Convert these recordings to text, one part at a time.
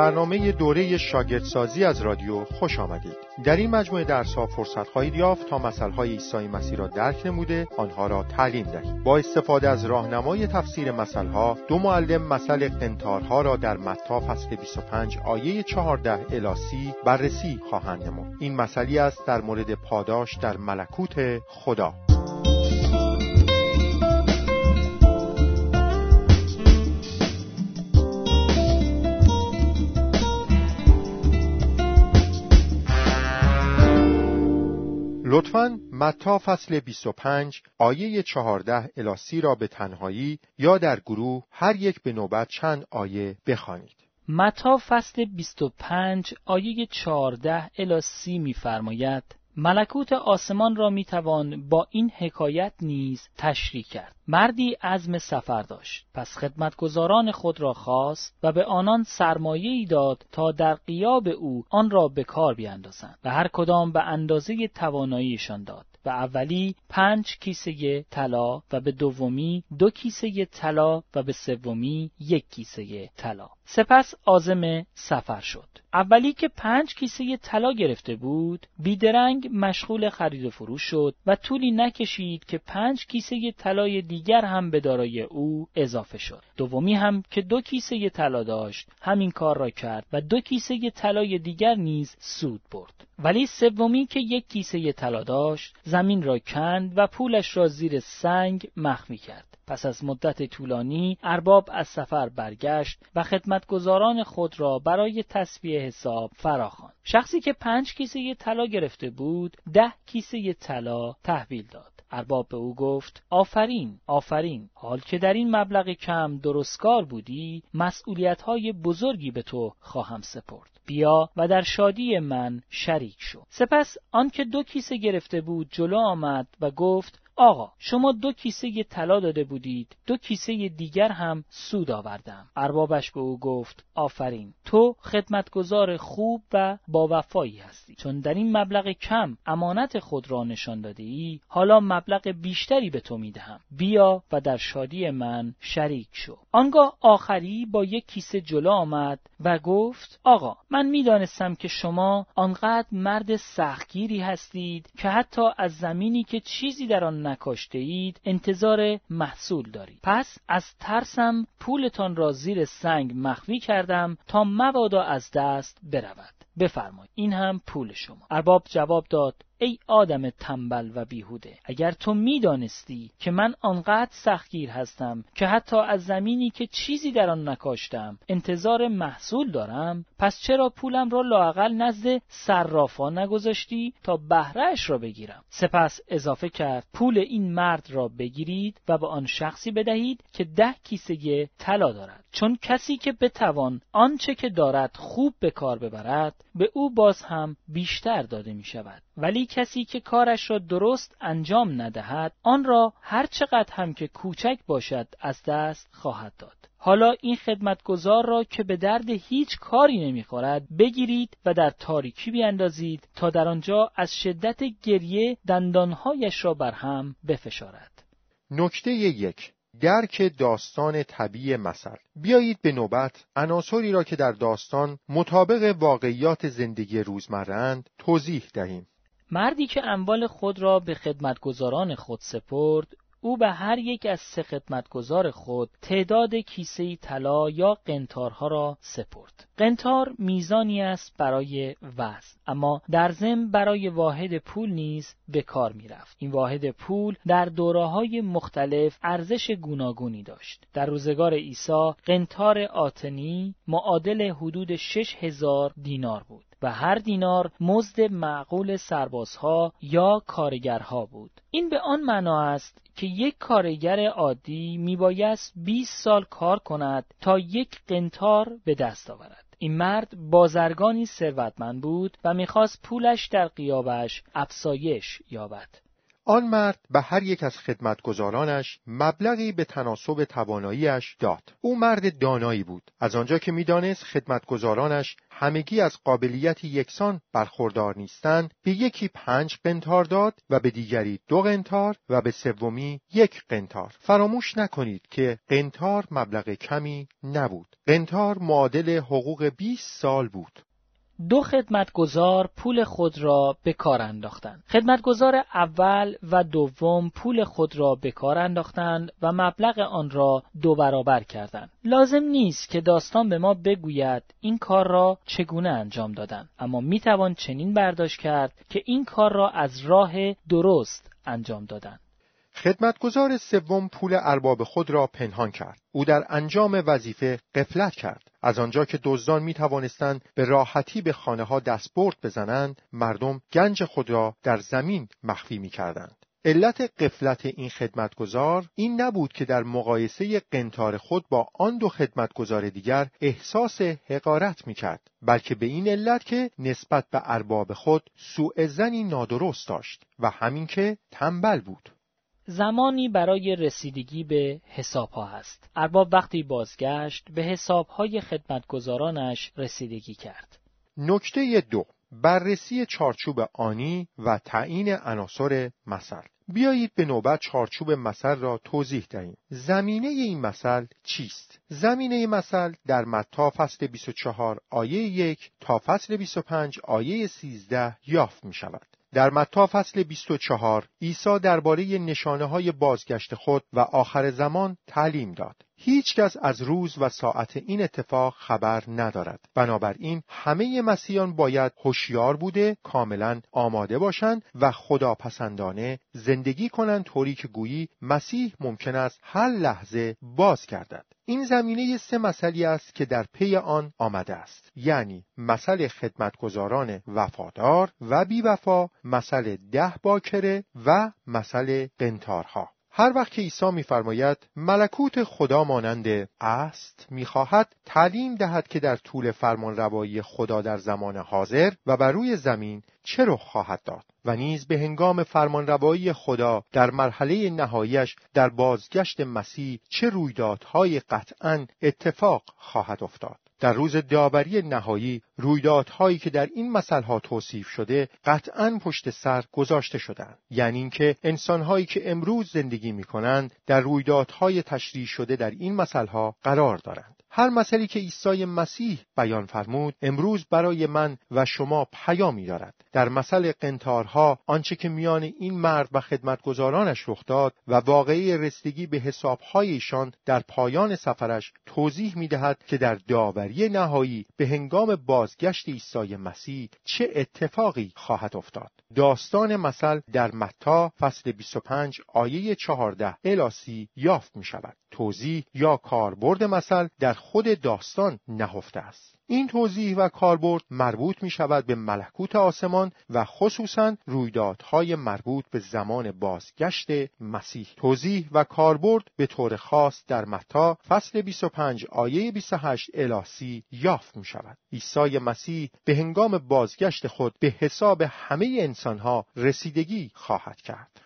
برنامه دوره شاگردسازی از رادیو خوش آمدید. در این مجموعه درس ها فرصت خواهید یافت تا مسائل های عیسی مسیح را درک نموده آنها را تعلیم دهید. با استفاده از راهنمای تفسیر مسائل ها دو معلم مسئله قنتارها را در متی فصل 25 آیه 14 الی 30 بررسی خواهند نمود. این مسئله است در مورد پاداش در ملکوت خدا. لطفا متا فصل 25 آیه 14 الی را به تنهایی یا در گروه هر یک به نوبت چند آیه بخوانید. متا فصل 25 آیه 14 الی 30 می‌فرماید ملکوت آسمان را می‌توان با این حکایت نیز تشریح کرد. مردی عزم سفر داشت. پس خدمتگزاران خود را خواست و به آنان سرمایه ای داد تا در قیاب او آن را به کار بیاندازند و هر کدام به اندازه تواناییشان داد و اولی پنج کیسه طلا و به دومی دو کیسه طلا و به سومی یک کیسه طلا. سپس آزم سفر شد. اولی که پنج کیسه طلا گرفته بود بیدرنگ مشغول خرید و فروش شد و طولی نکشید که پنج کیسه طلای دیگر هم به دارای او اضافه شد. دومی هم که دو کیسه طلا داشت همین کار را کرد و دو کیسه طلای دیگر نیز سود برد. ولی سومی که یک کیسه طلا داشت زمین را کند و پولش را زیر سنگ مخفی کرد. پس از مدت طولانی ارباب از سفر برگشت و خدمتگزاران خود را برای تصفیه حساب فراخواند. شخصی که پنج کیسه طلا گرفته بود ده کیسه طلا تحویل داد. ارباب به او گفت آفرین آفرین. حال که در این مبلغ کم درستکار بودی مسئولیت های بزرگی به تو خواهم سپرد. بیا و در شادی من شریک شو. سپس آنکه دو کیسه گرفته بود جلو آمد و گفت آقا شما دو کیسه طلا داده بودید دو کیسه دیگر هم سود آوردم. اربابش به او گفت آفرین تو خدمتگزار خوب و با وفایی هستی. چون در این مبلغ کم امانت خود را نشان داده ای حالا مبلغ بیشتری به تو می‌دهم. بیا و در شادی من شریک شو. آنگاه آخری با یک کیسه جلو آمد و گفت آقا من می‌دانستم که شما آنقدر مرد سختگیری هستید که حتی از زمینی که چیزی در آن نکاشته اید انتظار محصول دارید. پس از ترسم پولتان را زیر سنگ مخفی کردم تا مبادا از دست برود. بفرمایید. این هم پول شما. ارباب جواب داد ای آدم تنبل و بیهوده اگر تو می‌دانستی که من آنقدر سختگیر هستم که حتی از زمینی که چیزی در آن نکاشتم انتظار محصول دارم پس چرا پولم را لاقل نزد صرافا نگذاشتی تا بهرهش را بگیرم؟ سپس اضافه کرد پول این مرد را بگیرید و به آن شخصی بدهید که ده کیسه طلا دارد. چون کسی که بتوان آنچه که دارد خوب به کار ببرد به او باز هم بیشتر داده می شود ولی کسی که کارش را درست انجام ندهد آن را هر چقدر هم که کوچک باشد از دست خواهد داد. حالا این خدمتگزار را که به درد هیچ کاری نمی‌خورد بگیرید و در تاریکی بیاندازید تا در آنجا از شدت گریه دندانهایش را بر هم بفشارد. نکته یک درک داستان طبیعی مثل. بیایید به نوبت عناصری را که در داستان مطابق واقعیات زندگی روزمرند توضیح دهیم. مردی که اموال خود را به خدمتگزاران خود سپرد او به هر یک از سه خدمتگزار خود تعداد کیسه طلا یا قنتارها را سپرد. قنتار میزانی است برای وزن اما در ضمن برای واحد پول نیز به کار می رفت. این واحد پول در دوره های مختلف ارزش گوناگونی داشت. در روزگار عیسی قنتار آتنی معادل حدود 6000 دینار بود. و هر دینار مزد معقول سربازها یا کارگرها بود این به آن معنا است که یک کارگر عادی میبایست 20 سال کار کند تا یک قنتار به دست آورد. این مرد بازرگانی ثروتمند بود و می‌خواست پولش در قیابش افسایش یابد. آن مرد به هر یک از خدمتگزارانش مبلغی به تناسب تواناییش داد. او مرد دانایی بود. از آنجا که می‌دانست خدمتگزارانش همگی از قابلیت یکسان برخوردار نیستند به یکی پنج قنتار داد و به دیگری دو قنتار و به سومی یک قنتار. فراموش نکنید که قنتار مبلغ کمی نبود. قنتار معادل حقوق 20 سال بود. دو خدمتگزار پول خود را به کار انداختند. خدمتگزار اول و دوم پول خود را به کار انداختند و مبلغ آن را دو برابر کردند. لازم نیست که داستان به ما بگوید این کار را چگونه انجام دادند، اما می توان چنین برداشت کرد که این کار را از راه درست انجام دادند. خدمتگزار سوم پول ارباب خود را پنهان کرد. او در انجام وظیفه قفلت کرد. از آنجا که دزدان می توانستند به راحتی به خانه ها دستبرد بزنند، مردم گنج خود را در زمین مخفی می کردند. علت قفلت این خدمتگزار این نبود که در مقایسه قنتار خود با آن دو خدمتگزار دیگر احساس حقارت می کرد بلکه به این علت که نسبت به ارباب خود سوء زنی نادرست داشت و همین که تنبل بود زمانی برای رسیدگی به حساب ها هست. ارباب وقتی بازگشت به حساب های خدمتگزارانش رسیدگی کرد. نکته دو بررسی چارچوب آنی و تعیین عناصر مثل بیایید به نوبت چارچوب مثل را توضیح دهیم زمینه این مثل چیست زمینه مثل در متا فصل 24 آیه 1 تا فصل 25 آیه 13 یافت می شود در متا فصل 24 عیسی درباره نشانه های بازگشت خود و آخر زمان تعلیم داد. هیچ کس از روز و ساعت این اتفاق خبر ندارد. بنابراین همه مسیحیان باید هوشیار بوده کاملا آماده باشند و خداپسندانه زندگی کنند طوری که گویی مسیح ممکن است هر لحظه باز گردد. این زمینه سه مسئله است که در پی آن آمده است یعنی مسئله خدمتگزاران وفادار و بیوفا مسئله ده باکره و مسئله قنتارها هر وقت که عیسی میفرماید ملکوت خدا مانند است می‌خواهد تعلیم دهد که در طول فرمان روایی خدا در زمان حاضر و بر روی زمین چه رخ خواهد داد و نیز به هنگام فرمانروایی خدا در مرحله نهایش در بازگشت مسیح چه رویدادهای قطعا اتفاق خواهد افتاد. در روز داوری نهایی رویدادهایی که در این مسئله توصیف شده قطعا پشت سر گذاشته شدند یعنی اینکه انسانهایی که امروز زندگی می کنند در رویدادهای تشریح شده در این مسئله قرار دارند. هر مسئله که عیسی مسیح بیان فرمود امروز برای من و شما پیامی دارد در مسئله قنتارها آنچه که میان این مرد و خدمتگزارانش رخ داد و واقعی رسیدگی به حسابهای ایشان در پایان سفرش توضیح می‌دهد که در داوری نهایی به هنگام بازگشت عیسی مسیح چه اتفاقی خواهد افتاد داستان مثل در متا فصل 25 آیه 14 الی یافت می شود. توضیح یا کاربرد مثل در خود داستان نهفته است. این توضیح و کاربرد مربوط می شود به ملکوت آسمان و خصوصا رویدادهای مربوط به زمان بازگشت مسیح. توضیح و کاربرد به طور خاص در متا فصل 25 آیه 28 الاسی یافت می شود. عیسی مسیح به هنگام بازگشت خود به حساب همه انسانها رسیدگی خواهد کرد.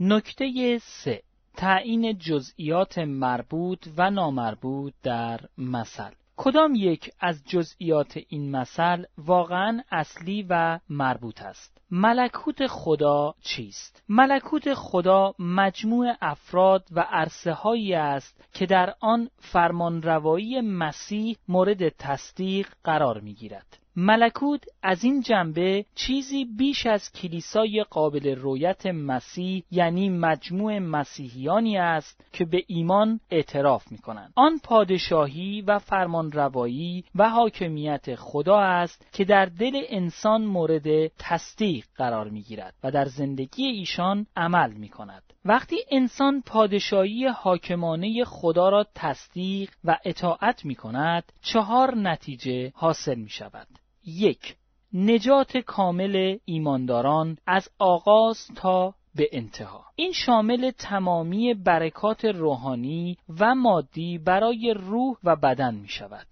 نکته سه تعیین جزئیات مربوط و نامربوط در مثل. کدام یک از جزئیات این مثل واقعا اصلی و مربوط است؟ ملکوت خدا چیست؟ ملکوت خدا مجموع افراد و عرصه هایی است که در آن فرمانروایی مسیح مورد تصدیق قرار می گیرد ملکوت از این جنبه چیزی بیش از کلیسای قابل رویت مسیح یعنی مجموع مسیحیانی است که به ایمان اعتراف می کنند. آن پادشاهی و فرمانروایی و حاکمیت خدا است که در دل انسان مورد تصدیق قرار می گیرد و در زندگی ایشان عمل می کند. وقتی انسان پادشاهی حاکمانه خدا را تصدیق و اطاعت می کند چهار نتیجه حاصل می شود یک نجات کامل ایمانداران از آغاز تا به انتها این شامل تمامی برکات روحانی و مادی برای روح و بدن می شود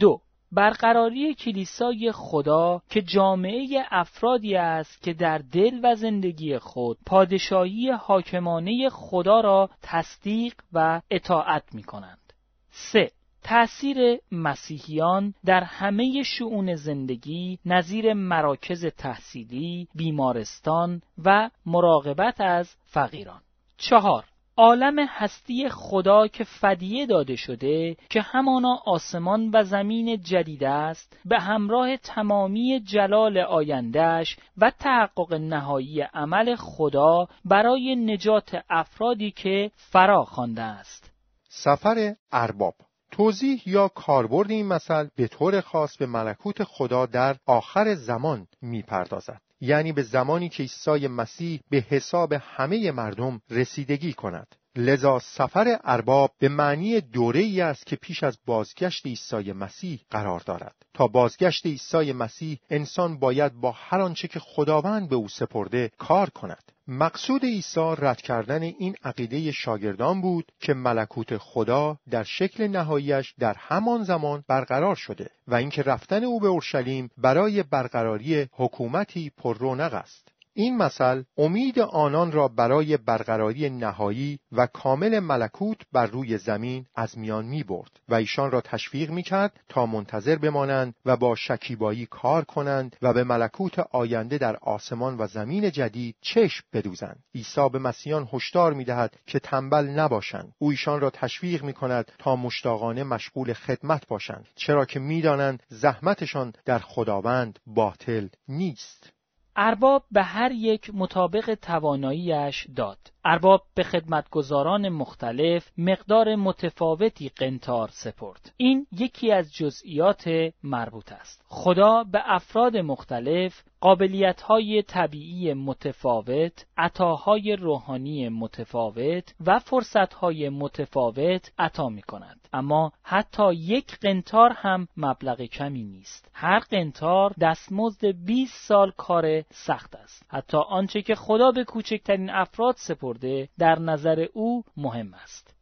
دو برقراری کلیسای خدا که جامعه افرادی است که در دل و زندگی خود پادشاهی حاکمانه خدا را تصدیق و اطاعت می کنند. 3. تأثیر مسیحیان در همه شعون زندگی نظیر مراکز تحصیلی، بیمارستان و مراقبت از فقیران. چهار عالم هستی خدا که فدیه داده شده که همانا آسمان و زمین جدید است به همراه تمامی جلال آیندهش و تحقق نهایی عمل خدا برای نجات افرادی که فرا خوانده است سفر ارباب توضیح یا کاربرد این مثل به طور خاص به ملکوت خدا در آخر زمان می‌پردازد. یعنی به زمانی که عیسی مسیح به حساب همه مردم رسیدگی کند. لذا سفر ارباب به معنی دوره ای است که پیش از بازگشت عیسی مسیح قرار دارد. تا بازگشت عیسی مسیح انسان باید با هر آنچه که خداوند به او سپرده کار کند. مقصود عیسی رد کردن این عقیده شاگردان بود که ملکوت خدا در شکل نهاییش در همان زمان برقرار شده و اینکه رفتن او به اورشلیم برای برقراری حکومتی پر رونق است. این مثل امید آنان را برای برقراری نهایی و کامل ملکوت بر روی زمین از میان می برد و ایشان را تشویق می کرد تا منتظر بمانند و با شکیبایی کار کنند و به ملکوت آینده در آسمان و زمین جدید چشم بدوزند. عیسی به مسیحیان هشدار می دهد که تنبل نباشند. او ایشان را تشویق می کند تا مشتاقانه مشغول خدمت باشند چرا که می‌دانند زحمتشان در خداوند باطل نیست. ارباب به هر یک مطابق تواناییش داد. ارباب به خدمتگزاران مختلف مقدار متفاوتی قنتار سپرد. این یکی از جزئیات مربوط است. خدا به افراد مختلف قابلیت های طبیعی متفاوت، عطاهای روحانی متفاوت و فرصت های متفاوت عطا می کند. اما حتی یک قنتار هم مبلغ کمی نیست. هر قنتار دستمزد 20 سال کار سخت است. حتی آنچه که خدا به کوچکترین افراد سپرده در نظر او مهم است.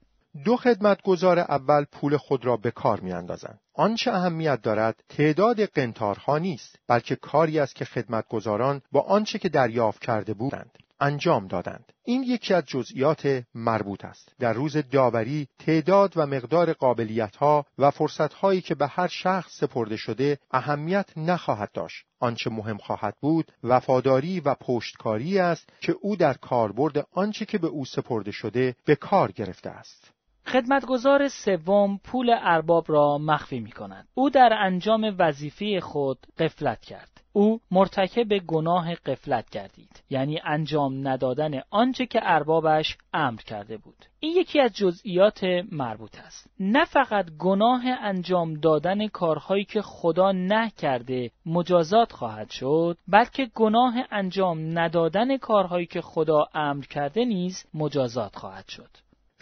دو خدمتگزار اول پول خود را به کار می اندازند. آنچه اهمیت دارد تعداد قنتارها نیست بلکه کاری است که خدمتگزاران با آنچه که دریافت کرده بودند انجام دادند. این یکی از جزئیات مربوط است. در روز داوری تعداد و مقدار قابلیت ها و فرصت هایی که به هر شخص سپرده شده اهمیت نخواهد داشت. آنچه مهم خواهد بود وفاداری و پشتکاری است که او در کاربرد آنچه که به او سپرده شده به کار گرفته است. خدمتگزار سوم پول ارباب را مخفی می کند. او در انجام وظیفه خود قفلت کرد. او مرتکب گناه قفلت گردید یعنی انجام ندادن آنچه که اربابش امر کرده بود این یکی از جزئیات مربوط است نه فقط گناه انجام دادن کارهایی که خدا نه کرده مجازات خواهد شد بلکه گناه انجام ندادن کارهایی که خدا امر کرده نیز مجازات خواهد شد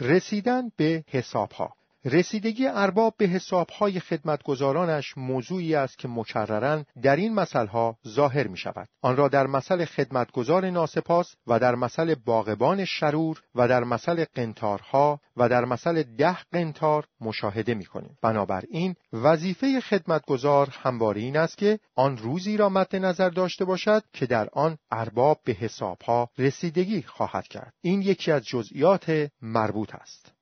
رسیدن به حسابها. رسیدگی ارباب به حسابهای خدمتگزارانش موضوعی است که مکررن در این مسئله ظاهر می شود. آن را در مسئله خدمتگزار ناسپاس و در مسئله باغبان شرور و در مسئله قنتارها و در مسئله ده قنتار مشاهده می کنیم. بنابراین وظیفه خدمتگزار همواره این است که آن روزی را مد نظر داشته باشد که در آن ارباب به حسابها رسیدگی خواهد کرد. این یکی از جزئیات مربوط است.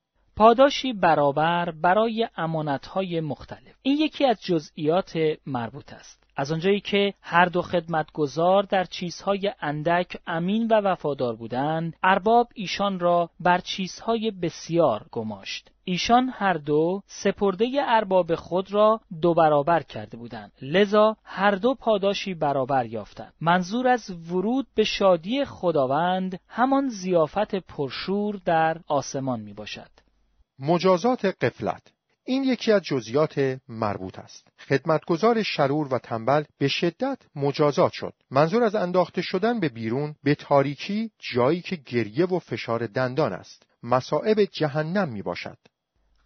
پاداشی برابر برای امانتهای مختلف. این یکی از جزئیات مربوط است. از آنجایی که هر دو خدمتگزار در چیزهای اندک امین و وفادار بودند ارباب ایشان را بر چیزهای بسیار گماشت. ایشان هر دو سپرده ارباب خود را دو برابر کرده بودند. لذا هر دو پاداشی برابر یافتند. منظور از ورود به شادی خداوند همان زیافت پرشور در آسمان می باشد مجازات قفلت. این یکی از جزیات مربوط است. خدمتگزار شرور و تنبل به شدت مجازات شد. منظور از انداخته شدن به بیرون به تاریکی جایی که گریه و فشار دندان است. مصائب جهنم می باشد.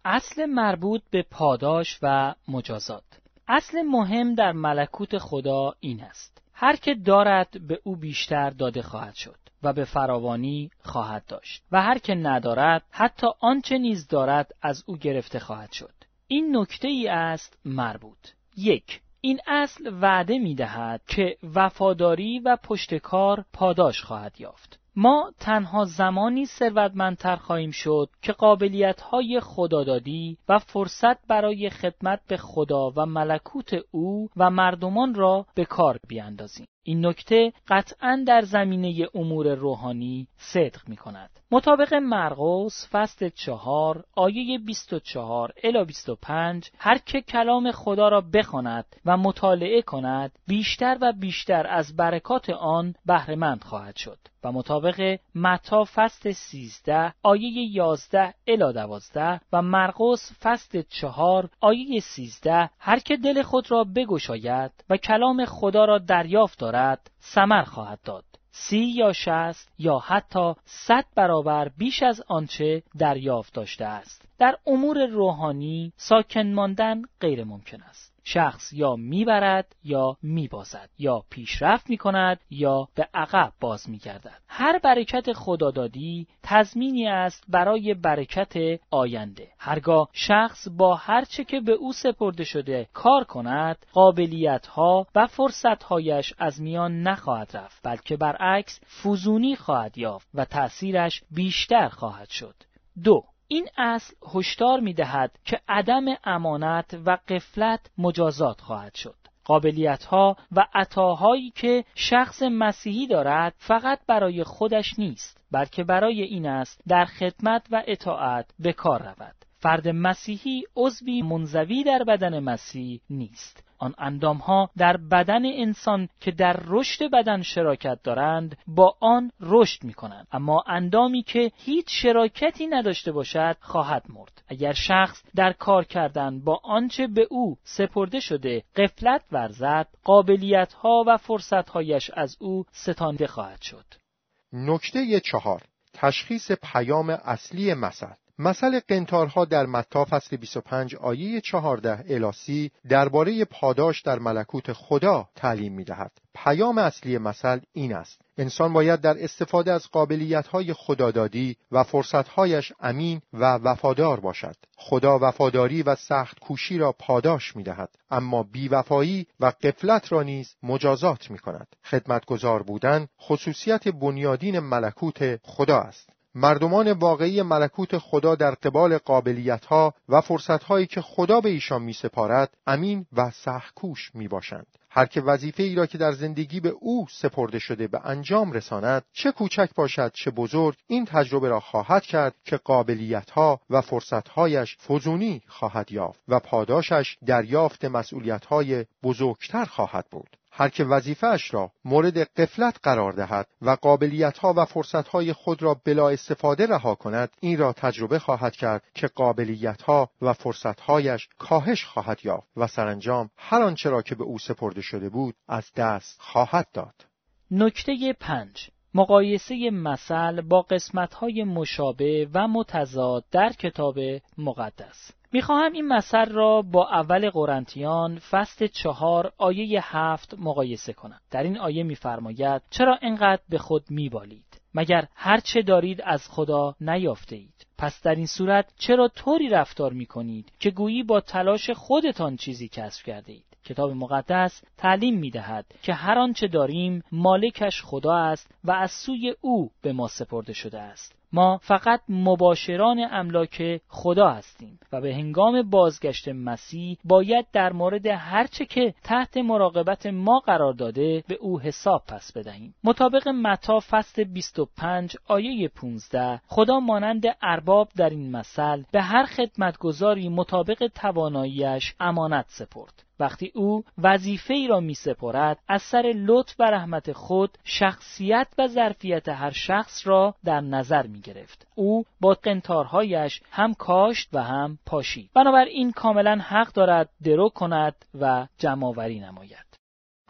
اصل مربوط به پاداش و مجازات. اصل مهم در ملکوت خدا این است. هر که دارد به او بیشتر داده خواهد شد. و به فراوانی خواهد داشت و هر که ندارد حتی آنچه نیز دارد از او گرفته خواهد شد این نکته ای است مربوط یک این اصل وعده می دهد که وفاداری و پشتکار پاداش خواهد یافت. ما تنها زمانی ثروتمندتر خواهیم شد که قابلیت های خدادادی و فرصت برای خدمت به خدا و ملکوت او و مردمان را به کار بیاندازیم. این نکته قطعا در زمینه امور روحانی صدق می کند. مطابق مرقس فصل چهار آیه 24 الی 25 هر که کلام خدا را بخواند و مطالعه کند بیشتر و بیشتر از برکات آن بهرهمند خواهد شد و مطابق متا فصل 13 آیه 11 الی 12 و مرقس فصل چهار آیه 13 هر که دل خود را بگشاید و کلام خدا را دریافت دارد ثمر خواهد داد. سی یا شست یا حتی صد برابر بیش از آنچه دریافت داشته است. در امور روحانی ساکن ماندن غیر ممکن است. شخص یا می‌برد یا میبازد یا پیشرفت می‌کند یا به عقب باز میگردد. هر برکت خدادادی تضمینی است برای برکت آینده. هرگاه شخص با هرچه که به او سپرده شده کار کند قابلیت ها و فرصت هایش از میان نخواهد رفت بلکه برعکس فوزونی خواهد یافت و تأثیرش بیشتر خواهد شد. دو این اصل هشدار می دهد که عدم امانت و قفلت مجازات خواهد شد. قابلیت ها و عطاهایی که شخص مسیحی دارد فقط برای خودش نیست بلکه برای این است در خدمت و اطاعت به کار رود. فرد مسیحی عضوی منزوی در بدن مسیح نیست. آن اندام ها در بدن انسان که در رشد بدن شراکت دارند با آن رشد می کنند اما اندامی که هیچ شراکتی نداشته باشد خواهد مرد. اگر شخص در کار کردن با آنچه به او سپرده شده قفلت ورزد قابلیت ها و فرصت هایش از او ستانده خواهد شد. نکته چهار. تشخیص پیام اصلی مثل مثل قنتارها در متا فصل 25 آیه 14 الاسی درباره پاداش در ملکوت خدا تعلیم می دهد. پیام اصلی مثل این است. انسان باید در استفاده از قابلیت‌های خدادادی و فرصتهایش امین و وفادار باشد. خدا وفاداری و سخت کوشی را پاداش می دهد. اما بیوفایی و قفلت را نیز مجازات می کند. خدمتگزار بودن خصوصیت بنیادین ملکوت خدا است. مردمان واقعی ملکوت خدا در قبال قابلیتها و فرصتهایی که خدا به ایشان می سپارد امین و سخکوش می باشند. هر که وظیفه ای را که در زندگی به او سپرده شده به انجام رساند چه کوچک باشد چه بزرگ این تجربه را خواهد کرد که قابلیتها و فرصتهایش فزونی خواهد یافت و پاداشش دریافت مسئولیتهای بزرگتر خواهد بود هر که وظیفهش را مورد قفلت قرار دهد و قابلیتها و فرصتهای خود را بلا استفاده رها کند این را تجربه خواهد کرد که قابلیتها و فرصتهایش کاهش خواهد یافت و سرانجام هر آنچه را که به او سپرده شده بود از دست خواهد داد. نکته پنج. مقایسه مثل با قسمتهای مشابه و متضاد در کتاب مقدس. می‌خواهم این مثل را با اول قرنتیان فصل چهار آیه هفت مقایسه کنم. در این آیه میفرماید چرا انقدر به خود میبالید؟ مگر هر چه دارید از خدا نیافته اید پس در این صورت چرا طوری رفتار می‌کنید که گویی با تلاش خودتان چیزی کسب کرده اید کتاب مقدس تعلیم می دهد که هر آنچه داریم مالکش خدا است و از سوی او به ما سپرده شده است. ما فقط مباشران املاک خدا هستیم و به هنگام بازگشت مسیح باید در مورد هرچه که تحت مراقبت ما قرار داده به او حساب پس بدهیم. مطابق متا فصل 25 آیه 15 خدا مانند ارباب در این مثل به هر خدمتگذاری مطابق تواناییش امانت سپرد. وقتی او وظیفه ای را می سپرد از سر لطف و رحمت خود شخصیت و ظرفیت هر شخص را در نظر می گرفت او با قنتارهایش هم کاشت و هم پاشید. بنابراین کاملا حق دارد درو کند و جمعآوری نماید.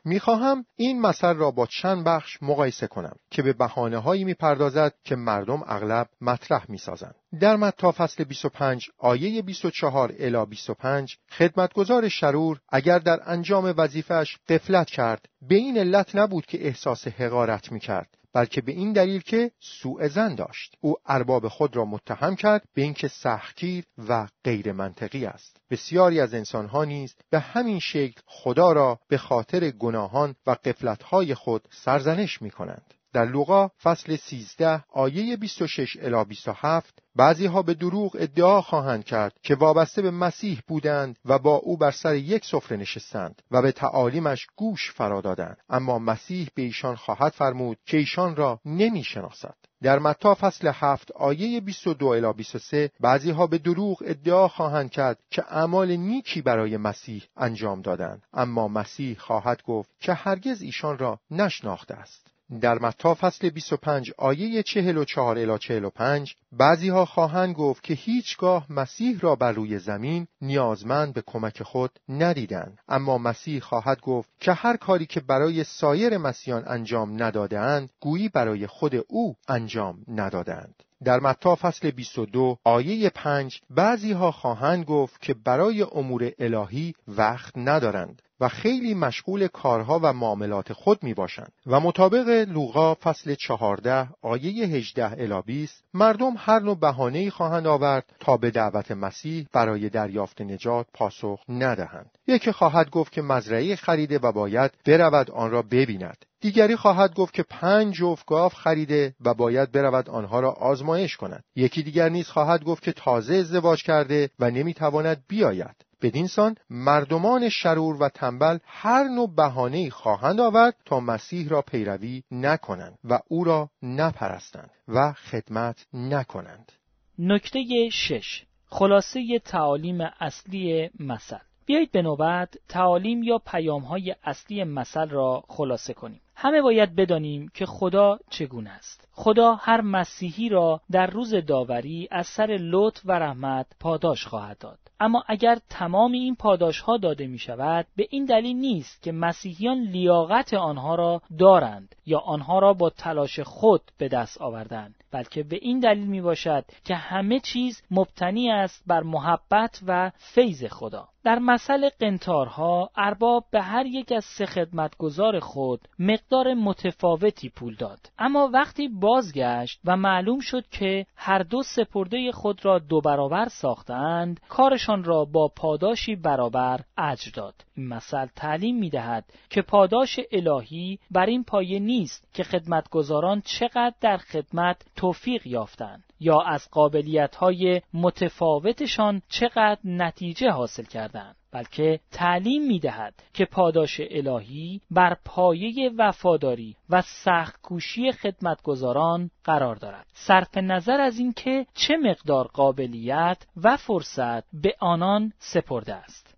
می‌خواهم این مثل را با چند بخش مقایسه کنم که به بحانه هایی می‌پردازد که مردم اغلب مطرح می‌سازند. در متا فصل 25 آیه 24 الی 25 خدمتگزار شرور اگر در انجام وظیفش قفلت کرد به این علت نبود که احساس حقارت می کرد بلکه به این دلیل که سوء زن داشت. او ارباب خود را متهم کرد به اینکه سختگیر و غیر منطقی است. بسیاری از انسانها نیز به همین شکل خدا را به خاطر گناهان و قفلتهای خود سرزنش می کنند در لوقا فصل 13 آیه 26 الی 27 بعضی ها به دروغ ادعا خواهند کرد که وابسته به مسیح بودند و با او بر سر یک سفره نشستند و به تعالیمش گوش فرا دادند. اما مسیح به ایشان خواهد فرمود که ایشان را نمی‌شناسد. در متا فصل هفت آیه 22 الی 23 بعضی ها به دروغ ادعا خواهند کرد که اعمال نیکی برای مسیح انجام دادند. اما مسیح خواهد گفت که هرگز ایشان را نشناخته است. در متا فصل 25 آیه 44 الی 45 بعضی ها خواهند گفت که هیچگاه مسیح را بر روی زمین نیازمند به کمک خود ندیدند. اما مسیح خواهد گفت که هر کاری که برای سایر مسیحان انجام ندادهاند گویی برای خود او انجام ندادند در متا فصل 22 آیه 5 بعضی ها خواهند گفت که برای امور الهی وقت ندارند. و خیلی مشغول کارها و معاملات خود می باشند و مطابق لوقا فصل 14 آیه 18 الی 20 مردم هر نوع بهانه‌ای خواهند آورد تا به دعوت مسیح برای دریافت نجات پاسخ ندهند. یکی خواهد گفت که مزرعه خریده و باید برود آن را ببیند. دیگری خواهد گفت که پنج جفت گاو خریده و باید برود آنها را آزمایش کند. یکی دیگر نیز خواهد گفت که تازه ازدواج کرده و نمی‌تواند بیاید. بدینسان مردمان شرور و تنبل هر نوع بهانه‌ای خواهند آورد تا مسیح را پیروی نکنند و او را نپرستند و خدمت نکنند. نکته شش. خلاصه تعالیم اصلی مثل. بیایید به نوبت تعالیم یا پیام های اصلی مثل را خلاصه کنیم. همه باید بدانیم که خدا چگونه است. خدا هر مسیحی را در روز داوری از سر لطف و رحمت پاداش خواهد داد. اما اگر تمام این پاداش ها داده می شود به این دلیل نیست که مسیحیان لیاقت آنها را دارند یا آنها را با تلاش خود به دست آوردند بلکه به این دلیل می باشد که همه چیز مبتنی است بر محبت و فیض خدا. در مثل قنتارها ارباب به هر یک از سه خدمتگزار خود مقدار متفاوتی پول داد. اما وقتی بازگشت و معلوم شد که هر دو سپرده خود را دو برابر ساختند کارشان را با پاداشی برابر اجر داد. این مثل تعلیم می دهد که پاداش الهی بر این پایه نیست که خدمتگزاران چقدر در خدمت توفیق یافتند. یا از قابلیت های متفاوتشان چقدر نتیجه حاصل کردند بلکه تعلیم می دهد که پاداش الهی بر پایه وفاداری و سختکوشی خدمتگزاران قرار دارد. صرف نظر از اینکه چه مقدار قابلیت و فرصت به آنان سپرده است.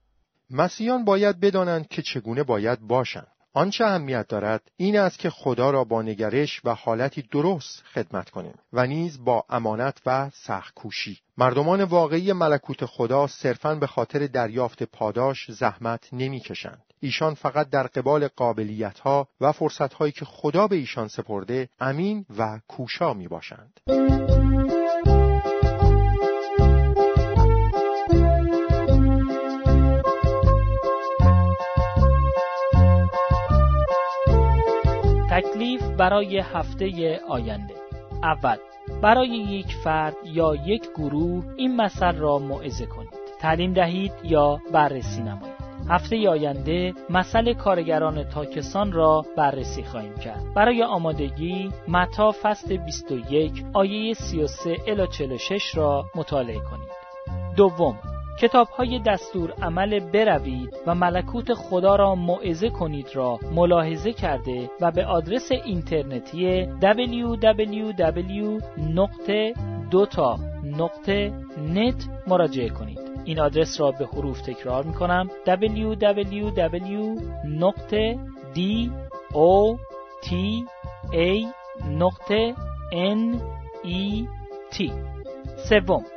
مسیحیان باید بدانند که چگونه باید باشند. آنچه اهمیت دارد این است که خدا را با نگرش و حالتی درست خدمت کنیم و نیز با امانت و سختکوشی مردمان واقعی ملکوت خدا صرفاً به خاطر دریافت پاداش زحمت نمی‌کشند ایشان فقط در قبال قابلیت ها و فرصت هایی که خدا به ایشان سپرده امین و کوشا می باشند. برای هفته آینده. اول برای یک فرد یا یک گروه این مثل را موعظه کنید. تعلیم دهید یا بررسی نمایید. هفته آینده مسئله کارگران تاکسان را بررسی خواهیم کرد. برای آمادگی متا فصل 21 آیه 33 الی 46 را مطالعه کنید. دوم کتاب های دستور عمل بروید و ملکوت خدا را موعظه کنید را ملاحظه کرده و به آدرس اینترنتی www.dota.net مراجعه کنید. این آدرس را به حروف تکرار می کنم www.dota.net سوم.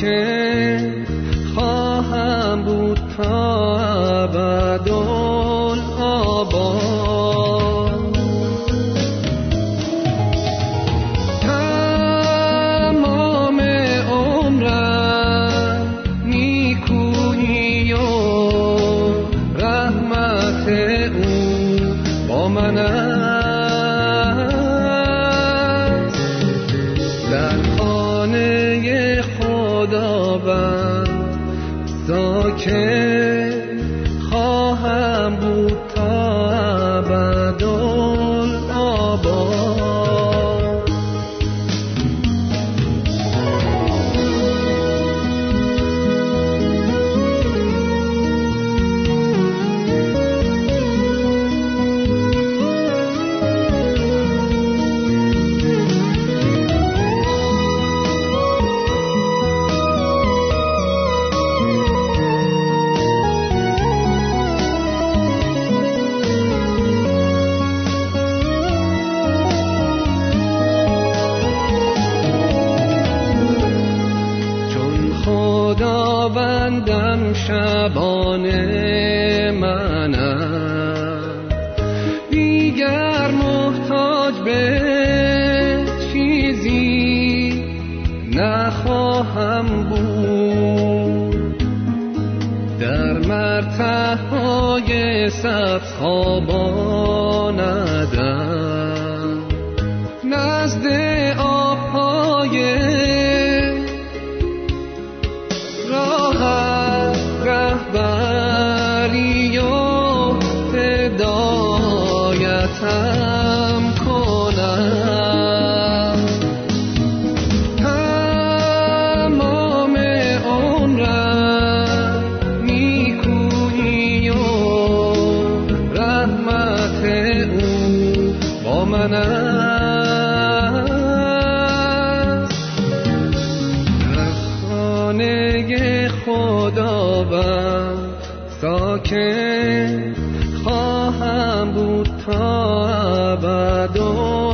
이렇게 با ساکن. Oh, boy. خدا خداوند. ساکن خواهم بود تا ابدا